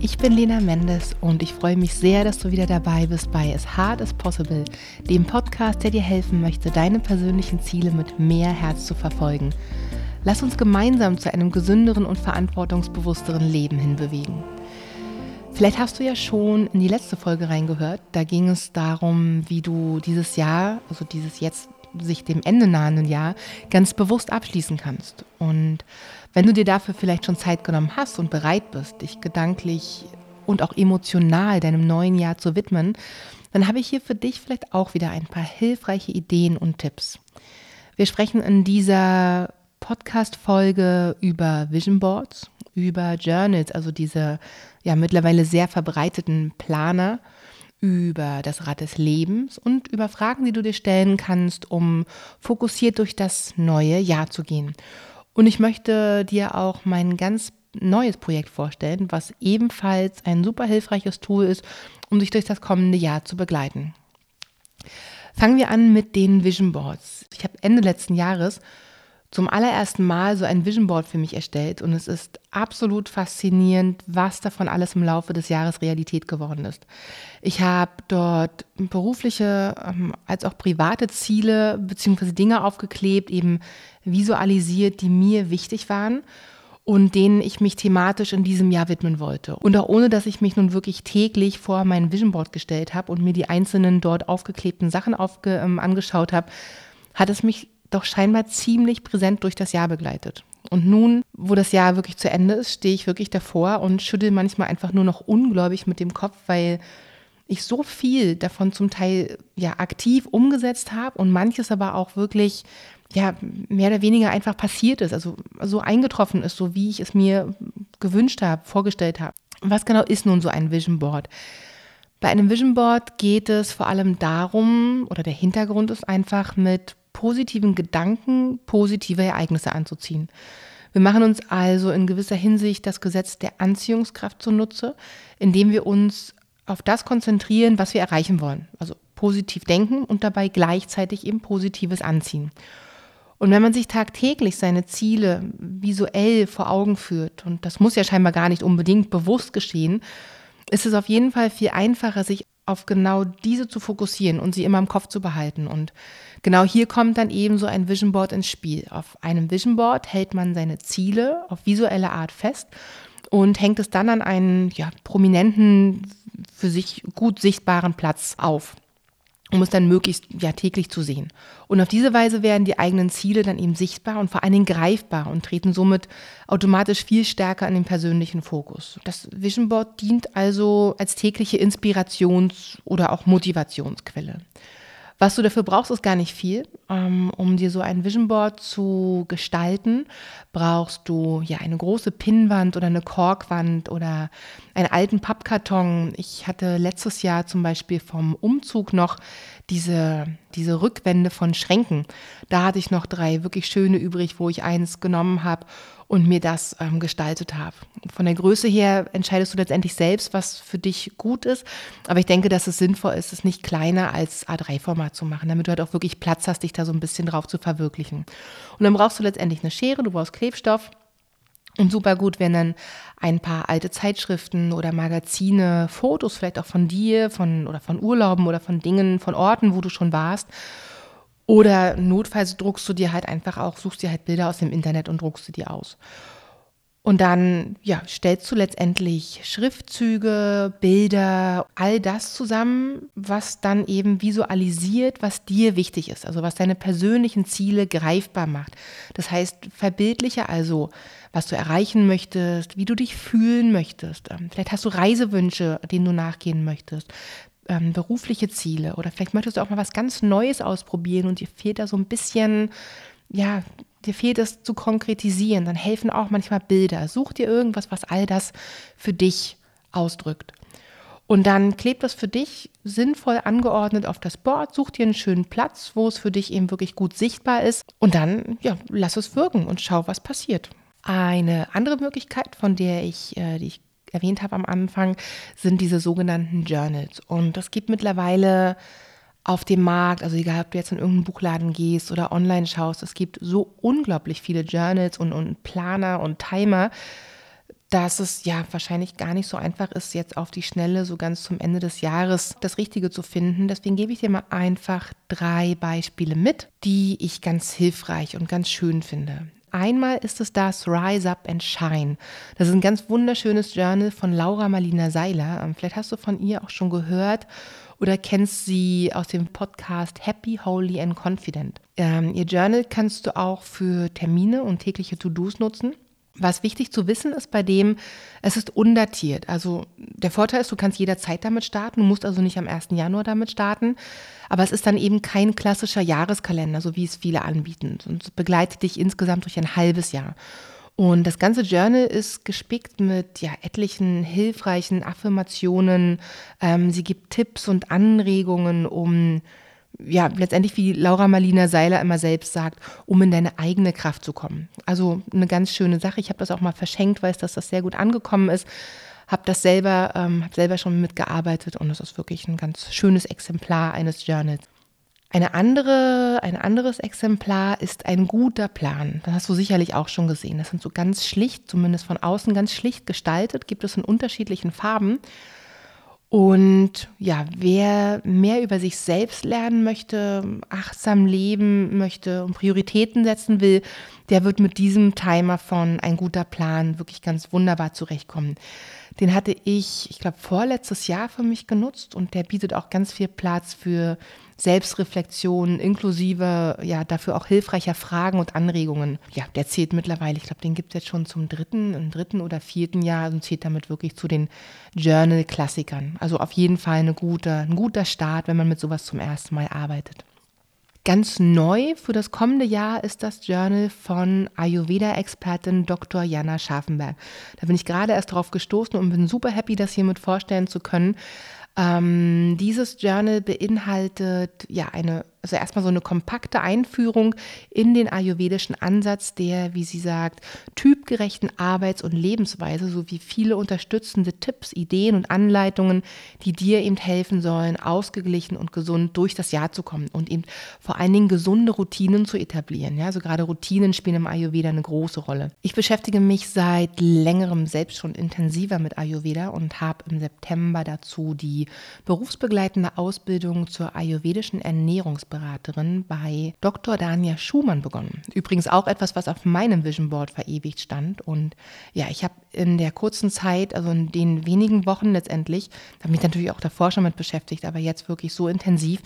Ich bin Lena Mendes und ich freue mich sehr, dass du wieder dabei bist bei As Hard as Possible, dem Podcast, der dir helfen möchte, deine persönlichen Ziele mit mehr Herz zu verfolgen. Lass uns gemeinsam zu einem gesünderen und verantwortungsbewussteren Leben hinbewegen. Vielleicht hast du ja schon in die letzte Folge reingehört. Da ging es darum, wie du dieses Jahr, also dieses jetzt sich dem Ende nahenden Jahr, ganz bewusst abschließen kannst. Und wenn du dir dafür vielleicht schon Zeit genommen hast und bereit bist, dich gedanklich und auch emotional deinem neuen Jahr zu widmen, dann habe ich hier für dich vielleicht auch wieder ein paar hilfreiche Ideen und Tipps. Wir sprechen in dieser Podcast-Folge über Vision Boards, über Journals, also diese ja mittlerweile sehr verbreiteten Planer, über das Rad des Lebens und über Fragen, die du dir stellen kannst, um fokussiert durch das neue Jahr zu gehen. Und ich möchte dir auch mein ganz neues Projekt vorstellen, was ebenfalls ein super hilfreiches Tool ist, um dich durch das kommende Jahr zu begleiten. Fangen wir an mit den Vision Boards. Ich habe Ende letzten Jahres zum allerersten Mal so ein Vision Board für mich erstellt und es ist absolut faszinierend, was davon alles im Laufe des Jahres Realität geworden ist. Ich habe dort berufliche ähm, als auch private Ziele bzw. Dinge aufgeklebt, eben visualisiert, die mir wichtig waren und denen ich mich thematisch in diesem Jahr widmen wollte. Und auch ohne, dass ich mich nun wirklich täglich vor mein Vision Board gestellt habe und mir die einzelnen dort aufgeklebten Sachen aufge, ähm, angeschaut habe, hat es mich doch scheinbar ziemlich präsent durch das Jahr begleitet. Und nun, wo das Jahr wirklich zu Ende ist, stehe ich wirklich davor und schüttel manchmal einfach nur noch ungläubig mit dem Kopf, weil ich so viel davon zum Teil ja aktiv umgesetzt habe und manches aber auch wirklich ja mehr oder weniger einfach passiert ist, also so eingetroffen ist, so wie ich es mir gewünscht habe, vorgestellt habe. Was genau ist nun so ein Vision Board? Bei einem Vision Board geht es vor allem darum, oder der Hintergrund ist einfach mit positiven Gedanken positive Ereignisse anzuziehen. Wir machen uns also in gewisser Hinsicht das Gesetz der Anziehungskraft zunutze, indem wir uns auf das konzentrieren, was wir erreichen wollen. Also positiv denken und dabei gleichzeitig eben Positives anziehen. Und wenn man sich tagtäglich seine Ziele visuell vor Augen führt, und das muss ja scheinbar gar nicht unbedingt bewusst geschehen, ist es auf jeden Fall viel einfacher, sich auf genau diese zu fokussieren und sie immer im Kopf zu behalten. Und genau hier kommt dann eben so ein Vision Board ins Spiel. Auf einem Vision Board hält man seine Ziele auf visuelle Art fest und hängt es dann an einen ja, prominenten, für sich gut sichtbaren Platz auf um es dann möglichst ja, täglich zu sehen. Und auf diese Weise werden die eigenen Ziele dann eben sichtbar und vor allen Dingen greifbar und treten somit automatisch viel stärker an den persönlichen Fokus. Das Vision Board dient also als tägliche Inspirations- oder auch Motivationsquelle. Was du dafür brauchst, ist gar nicht viel. Ähm, um dir so ein Vision Board zu gestalten, brauchst du ja eine große Pinnwand oder eine Korkwand oder einen alten Pappkarton. Ich hatte letztes Jahr zum Beispiel vom Umzug noch diese, diese Rückwände von Schränken. Da hatte ich noch drei wirklich schöne übrig, wo ich eins genommen habe und mir das ähm, gestaltet habe. Von der Größe her entscheidest du letztendlich selbst, was für dich gut ist. Aber ich denke, dass es sinnvoll ist, es nicht kleiner als A3-Format zu machen, damit du halt auch wirklich Platz hast, dich da so ein bisschen drauf zu verwirklichen. Und dann brauchst du letztendlich eine Schere, du brauchst Klebstoff. Und super gut wären dann ein paar alte Zeitschriften oder Magazine, Fotos vielleicht auch von dir, von oder von Urlauben oder von Dingen, von Orten, wo du schon warst. Oder notfalls druckst du dir halt einfach auch, suchst dir halt Bilder aus dem Internet und druckst sie dir aus. Und dann ja, stellst du letztendlich Schriftzüge, Bilder, all das zusammen, was dann eben visualisiert, was dir wichtig ist, also was deine persönlichen Ziele greifbar macht. Das heißt, verbildliche also, was du erreichen möchtest, wie du dich fühlen möchtest. Ähm, vielleicht hast du Reisewünsche, denen du nachgehen möchtest ähm, berufliche Ziele oder vielleicht möchtest du auch mal was ganz Neues ausprobieren und dir fehlt da so ein bisschen, ja, dir fehlt es zu konkretisieren, dann helfen auch manchmal Bilder. Such dir irgendwas, was all das für dich ausdrückt. Und dann klebt das für dich sinnvoll angeordnet auf das Board, such dir einen schönen Platz, wo es für dich eben wirklich gut sichtbar ist und dann ja, lass es wirken und schau, was passiert. Eine andere Möglichkeit, von der ich, äh, die ich erwähnt habe am Anfang, sind diese sogenannten Journals. Und es gibt mittlerweile auf dem Markt, also egal ob du jetzt in irgendeinen Buchladen gehst oder online schaust, es gibt so unglaublich viele Journals und, und Planer und Timer, dass es ja wahrscheinlich gar nicht so einfach ist, jetzt auf die Schnelle so ganz zum Ende des Jahres das Richtige zu finden. Deswegen gebe ich dir mal einfach drei Beispiele mit, die ich ganz hilfreich und ganz schön finde. Einmal ist es das Rise Up and Shine. Das ist ein ganz wunderschönes Journal von Laura Marlina Seiler. Ähm, vielleicht hast du von ihr auch schon gehört oder kennst sie aus dem Podcast Happy, Holy and Confident. Ähm, ihr Journal kannst du auch für Termine und tägliche To-Dos nutzen. Was wichtig zu wissen ist bei dem, es ist undatiert. Also der Vorteil ist, du kannst jederzeit damit starten, du musst also nicht am 1. Januar damit starten, aber es ist dann eben kein klassischer Jahreskalender, so wie es viele anbieten. Es begleitet dich insgesamt durch ein halbes Jahr. Und das ganze Journal ist gespickt mit ja, etlichen hilfreichen Affirmationen. Ähm, sie gibt Tipps und Anregungen, um ja, letztendlich, wie Laura Marlina Seiler immer selbst sagt, um in deine eigene Kraft zu kommen. Also eine ganz schöne Sache. Ich habe das auch mal verschenkt, weiß, dass das sehr gut angekommen ist. Habe das selber, ähm, habe selber schon mitgearbeitet und es ist wirklich ein ganz schönes Exemplar eines Journals. Eine andere, ein anderes Exemplar ist ein guter Plan. Das hast du sicherlich auch schon gesehen. Das sind so ganz schlicht, zumindest von außen ganz schlicht gestaltet, gibt es in unterschiedlichen Farben. Und ja, wer mehr über sich selbst lernen möchte, achtsam leben möchte und Prioritäten setzen will, der wird mit diesem Timer von ein guter Plan wirklich ganz wunderbar zurechtkommen. Den hatte ich, ich glaube, vorletztes Jahr für mich genutzt und der bietet auch ganz viel Platz für Selbstreflexion inklusive ja dafür auch hilfreicher Fragen und Anregungen. Ja, der zählt mittlerweile, ich glaube, den gibt es jetzt schon zum dritten, im dritten oder vierten Jahr und zählt damit wirklich zu den Journal-Klassikern. Also auf jeden Fall eine gute, ein guter Start, wenn man mit sowas zum ersten Mal arbeitet. Ganz neu für das kommende Jahr ist das Journal von Ayurveda-Expertin Dr. Jana Scharfenberg. Da bin ich gerade erst drauf gestoßen und bin super happy, das hiermit vorstellen zu können. Ähm, dieses Journal beinhaltet ja eine also erstmal so eine kompakte Einführung in den ayurvedischen Ansatz der, wie sie sagt, typgerechten Arbeits- und Lebensweise sowie viele unterstützende Tipps, Ideen und Anleitungen, die dir eben helfen sollen, ausgeglichen und gesund durch das Jahr zu kommen und eben vor allen Dingen gesunde Routinen zu etablieren. Ja, also gerade Routinen spielen im Ayurveda eine große Rolle. Ich beschäftige mich seit längerem selbst schon intensiver mit Ayurveda und habe im September dazu die berufsbegleitende Ausbildung zur ayurvedischen Ernährungsberatung Ernährungsberaterin bei Dr. Dania Schumann begonnen. Übrigens auch etwas, was auf meinem Vision Board verewigt stand. Und ja, ich habe in der kurzen Zeit, also in den wenigen Wochen letztendlich, habe mich natürlich auch davor schon mit beschäftigt, aber jetzt wirklich so intensiv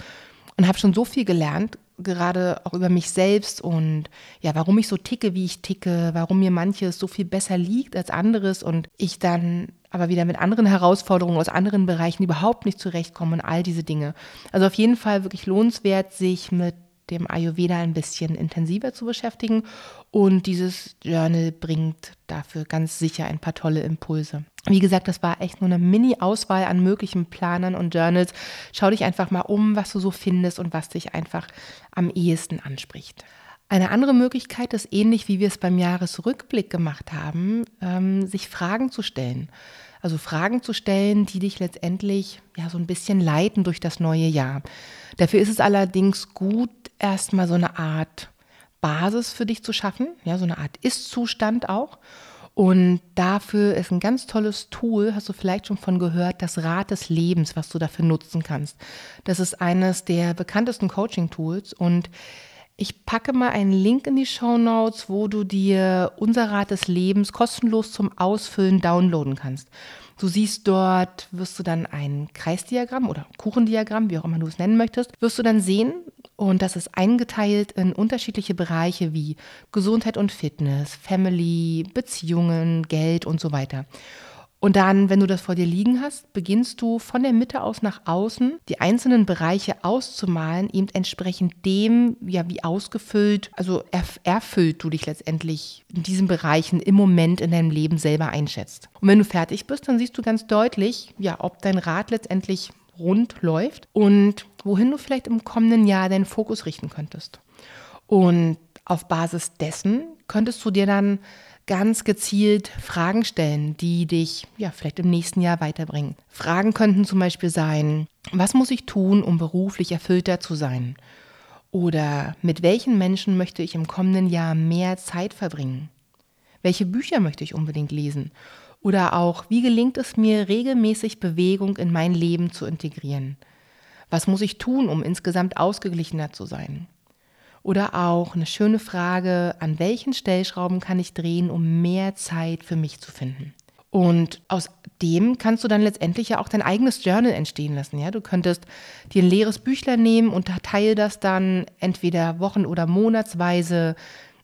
und habe schon so viel gelernt, gerade auch über mich selbst und ja, warum ich so ticke, wie ich ticke, warum mir manches so viel besser liegt als anderes und ich dann aber wieder mit anderen Herausforderungen aus anderen Bereichen überhaupt nicht zurechtkomme und all diese Dinge. Also auf jeden Fall wirklich lohnenswert, sich mit dem Ayurveda ein bisschen intensiver zu beschäftigen. Und dieses Journal bringt dafür ganz sicher ein paar tolle Impulse. Wie gesagt, das war echt nur eine Mini-Auswahl an möglichen Planern und Journals. Schau dich einfach mal um, was du so findest und was dich einfach am ehesten anspricht. Eine andere Möglichkeit ist ähnlich, wie wir es beim Jahresrückblick gemacht haben, ähm, sich Fragen zu stellen. Also Fragen zu stellen, die dich letztendlich ja so ein bisschen leiten durch das neue Jahr. Dafür ist es allerdings gut, erstmal so eine Art Basis für dich zu schaffen, ja, so eine Art Ist-Zustand auch. Und dafür ist ein ganz tolles Tool, hast du vielleicht schon von gehört, das Rad des Lebens, was du dafür nutzen kannst. Das ist eines der bekanntesten Coaching-Tools und ich packe mal einen Link in die Show Notes, wo du dir unser Rat des Lebens kostenlos zum Ausfüllen downloaden kannst. Du siehst dort, wirst du dann ein Kreisdiagramm oder Kuchendiagramm, wie auch immer du es nennen möchtest, wirst du dann sehen. Und das ist eingeteilt in unterschiedliche Bereiche wie Gesundheit und Fitness, Family, Beziehungen, Geld und so weiter. Und dann, wenn du das vor dir liegen hast, beginnst du von der Mitte aus nach außen die einzelnen Bereiche auszumalen, eben entsprechend dem, ja, wie ausgefüllt, also erf erfüllt du dich letztendlich in diesen Bereichen im Moment in deinem Leben selber einschätzt. Und wenn du fertig bist, dann siehst du ganz deutlich, ja, ob dein Rad letztendlich rund läuft und wohin du vielleicht im kommenden Jahr deinen Fokus richten könntest. Und auf Basis dessen könntest du dir dann ganz gezielt Fragen stellen, die dich ja vielleicht im nächsten Jahr weiterbringen. Fragen könnten zum Beispiel sein, was muss ich tun, um beruflich erfüllter zu sein? Oder mit welchen Menschen möchte ich im kommenden Jahr mehr Zeit verbringen? Welche Bücher möchte ich unbedingt lesen? Oder auch, wie gelingt es mir, regelmäßig Bewegung in mein Leben zu integrieren? Was muss ich tun, um insgesamt ausgeglichener zu sein? Oder auch eine schöne Frage, an welchen Stellschrauben kann ich drehen, um mehr Zeit für mich zu finden? Und aus dem kannst du dann letztendlich ja auch dein eigenes Journal entstehen lassen. Ja? Du könntest dir ein leeres Büchlein nehmen und teile das dann entweder wochen- oder monatsweise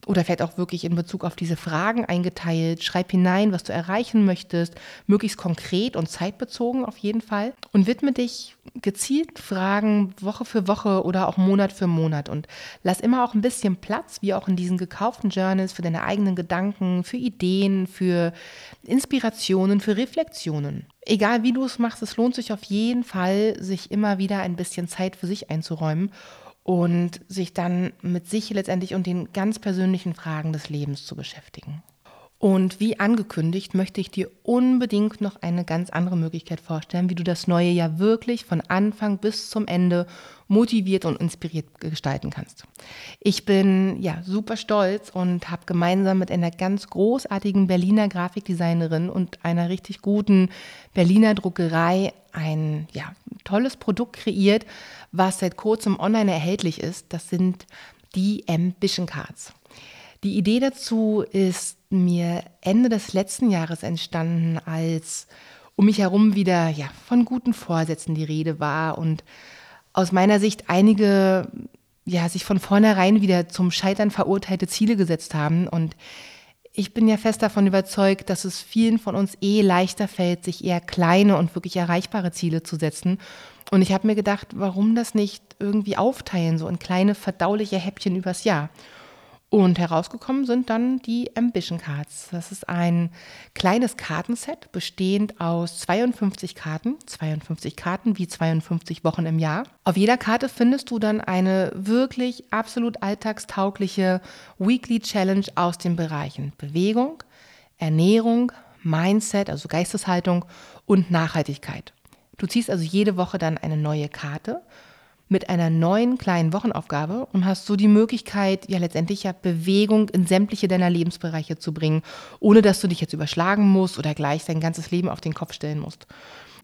oder vielleicht auch wirklich in Bezug auf diese Fragen eingeteilt. Schreib hinein, was du erreichen möchtest, möglichst konkret und zeitbezogen auf jeden Fall. Und widme dich gezielt Fragen Woche für Woche oder auch Monat für Monat. Und lass immer auch ein bisschen Platz, wie auch in diesen gekauften Journals, für deine eigenen Gedanken, für Ideen, für Inspirationen, für Reflexionen. Egal wie du es machst, es lohnt sich auf jeden Fall, sich immer wieder ein bisschen Zeit für sich einzuräumen und sich dann mit sich letztendlich und den ganz persönlichen Fragen des Lebens zu beschäftigen. Und wie angekündigt, möchte ich dir unbedingt noch eine ganz andere Möglichkeit vorstellen, wie du das neue Jahr wirklich von Anfang bis zum Ende motiviert und inspiriert gestalten kannst. Ich bin ja super stolz und habe gemeinsam mit einer ganz großartigen Berliner Grafikdesignerin und einer richtig guten Berliner Druckerei ein ja, tolles Produkt kreiert, was seit kurzem online erhältlich ist. Das sind die Ambition Cards. Die Idee dazu ist mir Ende des letzten Jahres entstanden, als um mich herum wieder ja, von guten Vorsätzen die Rede war und aus meiner Sicht einige ja, sich von vornherein wieder zum Scheitern verurteilte Ziele gesetzt haben. Und ich bin ja fest davon überzeugt, dass es vielen von uns eh leichter fällt, sich eher kleine und wirklich erreichbare Ziele zu setzen. Und ich habe mir gedacht, warum das nicht irgendwie aufteilen, so in kleine verdauliche Häppchen übers Jahr. Und herausgekommen sind dann die Ambition Cards. Das ist ein kleines Kartenset bestehend aus 52 Karten, 52 Karten wie 52 Wochen im Jahr. Auf jeder Karte findest du dann eine wirklich absolut alltagstaugliche Weekly Challenge aus den Bereichen Bewegung, Ernährung, Mindset, also Geisteshaltung und Nachhaltigkeit. Du ziehst also jede Woche dann eine neue Karte mit einer neuen kleinen Wochenaufgabe und hast so die Möglichkeit, ja letztendlich ja Bewegung in sämtliche deiner Lebensbereiche zu bringen, ohne dass du dich jetzt überschlagen musst oder gleich dein ganzes Leben auf den Kopf stellen musst.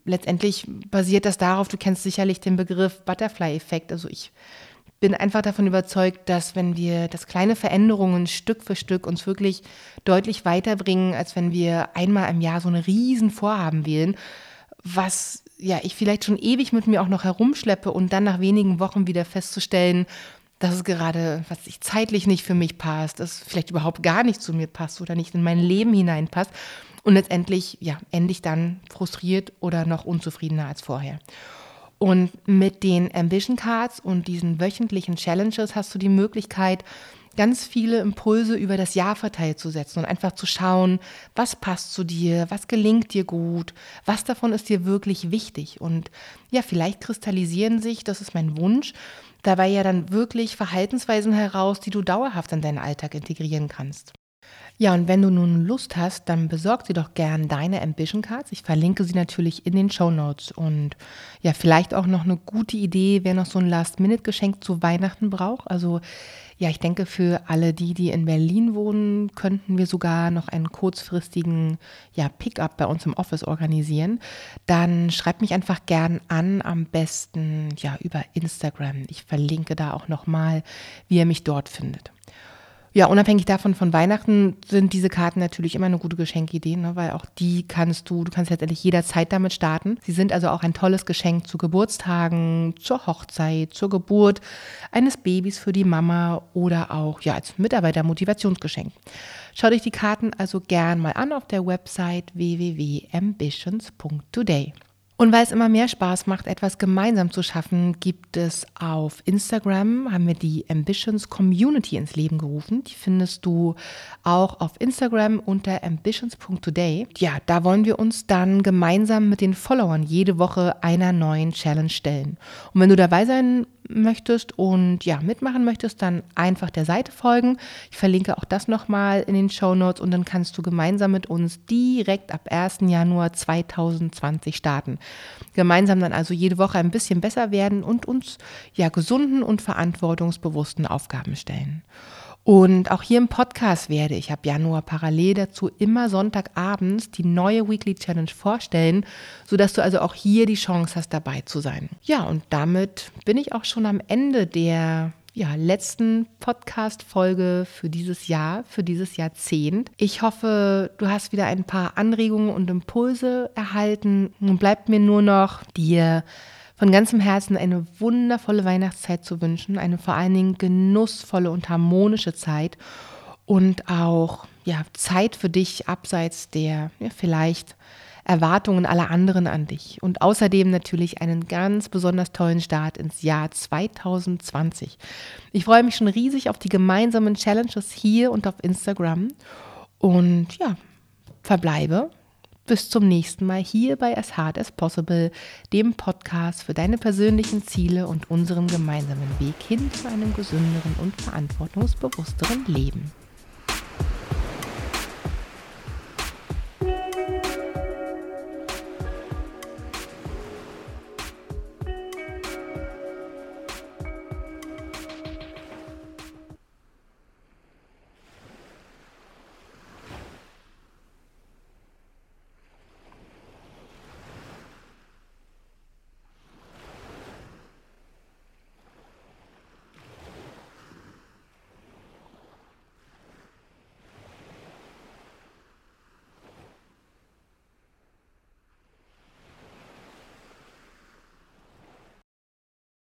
Letztendlich basiert das darauf, du kennst sicherlich den Begriff Butterfly-Effekt. Also ich bin einfach davon überzeugt, dass wenn wir das kleine Veränderungen Stück für Stück uns wirklich deutlich weiterbringen, als wenn wir einmal im Jahr so eine riesen Vorhaben wählen, was ja, ich vielleicht schon ewig mit mir auch noch herumschleppe und dann nach wenigen Wochen wieder festzustellen, dass es gerade, was ich zeitlich nicht für mich passt, dass vielleicht überhaupt gar nicht zu mir passt oder nicht in mein Leben hineinpasst. Und letztendlich, ja, ende ich dann frustriert oder noch unzufriedener als vorher. Und mit den Ambition Cards und diesen wöchentlichen Challenges hast du die Möglichkeit, ganz viele Impulse über das Jahr verteilt zu setzen und einfach zu schauen, was passt zu dir, was gelingt dir gut, was davon ist dir wirklich wichtig. Und ja, vielleicht kristallisieren sich, das ist mein Wunsch, dabei ja dann wirklich Verhaltensweisen heraus, die du dauerhaft in deinen Alltag integrieren kannst. Ja, und wenn du nun Lust hast, dann besorg dir doch gern deine Ambition Cards. Ich verlinke sie natürlich in den Show Notes. Und ja, vielleicht auch noch eine gute Idee, wer noch so ein Last-Minute-Geschenk zu Weihnachten braucht. Also ja, ich denke, für alle die, die in Berlin wohnen, könnten wir sogar noch einen kurzfristigen ja, Pickup bei uns im Office organisieren. Dann schreibt mich einfach gern an, am besten ja über Instagram. Ich verlinke da auch nochmal, wie ihr mich dort findet. Ja, unabhängig davon von Weihnachten sind diese Karten natürlich immer eine gute Geschenkidee, ne? weil auch die kannst du, du kannst letztendlich jederzeit damit starten. Sie sind also auch ein tolles Geschenk zu Geburtstagen, zur Hochzeit, zur Geburt eines Babys für die Mama oder auch ja als Mitarbeiter-Motivationsgeschenk. Schau dich die Karten also gern mal an auf der Website www.ambitions.today. Und weil es immer mehr Spaß macht, etwas gemeinsam zu schaffen, gibt es auf Instagram, haben wir die Ambitions Community ins Leben gerufen. Die findest du auch auf Instagram unter ambitions.today. Ja, da wollen wir uns dann gemeinsam mit den Followern jede Woche einer neuen Challenge stellen. Und wenn du dabei sein möchtest und ja, mitmachen möchtest, dann einfach der Seite folgen. Ich verlinke auch das nochmal in den Show Notes und dann kannst du gemeinsam mit uns direkt ab 1. Januar 2020 starten. Gemeinsam dann also jede Woche ein bisschen besser werden und uns ja gesunden und verantwortungsbewussten Aufgaben stellen. Und auch hier im Podcast werde ich ab Januar parallel dazu immer Sonntagabends die neue Weekly Challenge vorstellen, sodass du also auch hier die Chance hast, dabei zu sein. Ja, und damit bin ich auch schon am Ende der ja, letzten Podcast-Folge für dieses Jahr, für dieses Jahrzehnt. Ich hoffe, du hast wieder ein paar Anregungen und Impulse erhalten. Nun bleibt mir nur noch dir von ganzem Herzen eine wundervolle Weihnachtszeit zu wünschen, eine vor allen Dingen genussvolle und harmonische Zeit und auch ja, Zeit für dich abseits der ja, vielleicht Erwartungen aller anderen an dich. Und außerdem natürlich einen ganz besonders tollen Start ins Jahr 2020. Ich freue mich schon riesig auf die gemeinsamen Challenges hier und auf Instagram. Und ja, verbleibe bis zum nächsten Mal hier bei As Hard as Possible, dem Podcast für deine persönlichen Ziele und unseren gemeinsamen Weg hin zu einem gesünderen und verantwortungsbewussteren Leben.